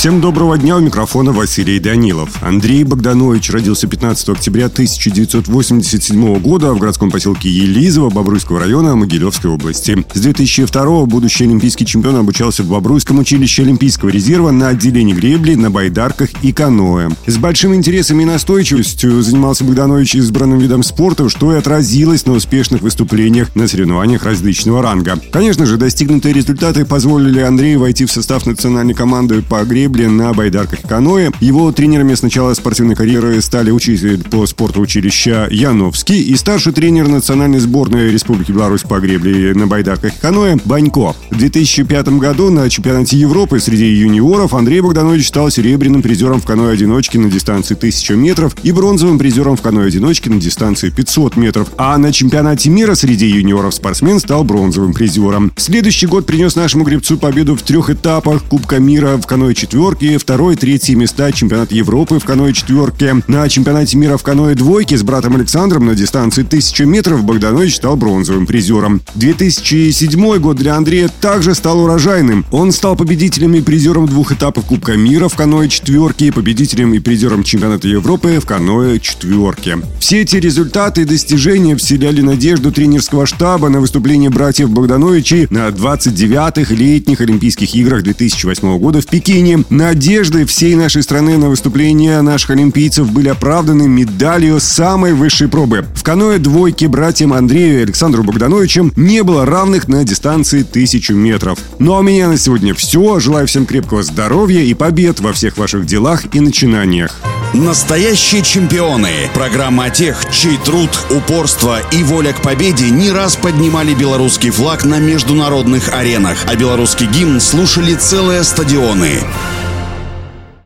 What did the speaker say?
Всем доброго дня, у микрофона Василий Данилов. Андрей Богданович родился 15 октября 1987 года в городском поселке Елизово Бобруйского района Могилевской области. С 2002 будущий олимпийский чемпион обучался в Бобруйском училище Олимпийского резерва на отделении гребли, на байдарках и каноэ. С большим интересом и настойчивостью занимался Богданович избранным видом спорта, что и отразилось на успешных выступлениях на соревнованиях различного ранга. Конечно же, достигнутые результаты позволили Андрею войти в состав национальной команды по гребле погибли на байдарках и каноэ. Его тренерами с начала спортивной карьеры стали учитель по спорту училища Яновский и старший тренер национальной сборной Республики Беларусь по гребле на байдарках и каноэ Банько. В 2005 году на чемпионате Европы среди юниоров Андрей Богданович стал серебряным призером в каноэ-одиночке на дистанции 1000 метров и бронзовым призером в каноэ-одиночке на дистанции 500 метров, а на чемпионате мира среди юниоров спортсмен стал бронзовым призером. Следующий год принес нашему гребцу победу в трех этапах Кубка мира в каноэ-4 четверке, второе, третье места чемпионат Европы в каное четверке. На чемпионате мира в каное двойке с братом Александром на дистанции 1000 метров Богданович стал бронзовым призером. 2007 год для Андрея также стал урожайным. Он стал победителем и призером двух этапов Кубка мира в каное и победителем и призером чемпионата Европы в каное четверке. Все эти результаты и достижения вселяли надежду тренерского штаба на выступление братьев Богдановичей на 29-х летних Олимпийских играх 2008 года в Пекине. Надежды всей нашей страны на выступление наших олимпийцев были оправданы медалью самой высшей пробы. В каноэ двойки братьям Андрею и Александру Богдановичам не было равных на дистанции тысячу метров. Ну а у меня на сегодня все. Желаю всем крепкого здоровья и побед во всех ваших делах и начинаниях. Настоящие чемпионы. Программа о тех, чей труд, упорство и воля к победе не раз поднимали белорусский флаг на международных аренах, а белорусский гимн слушали целые стадионы.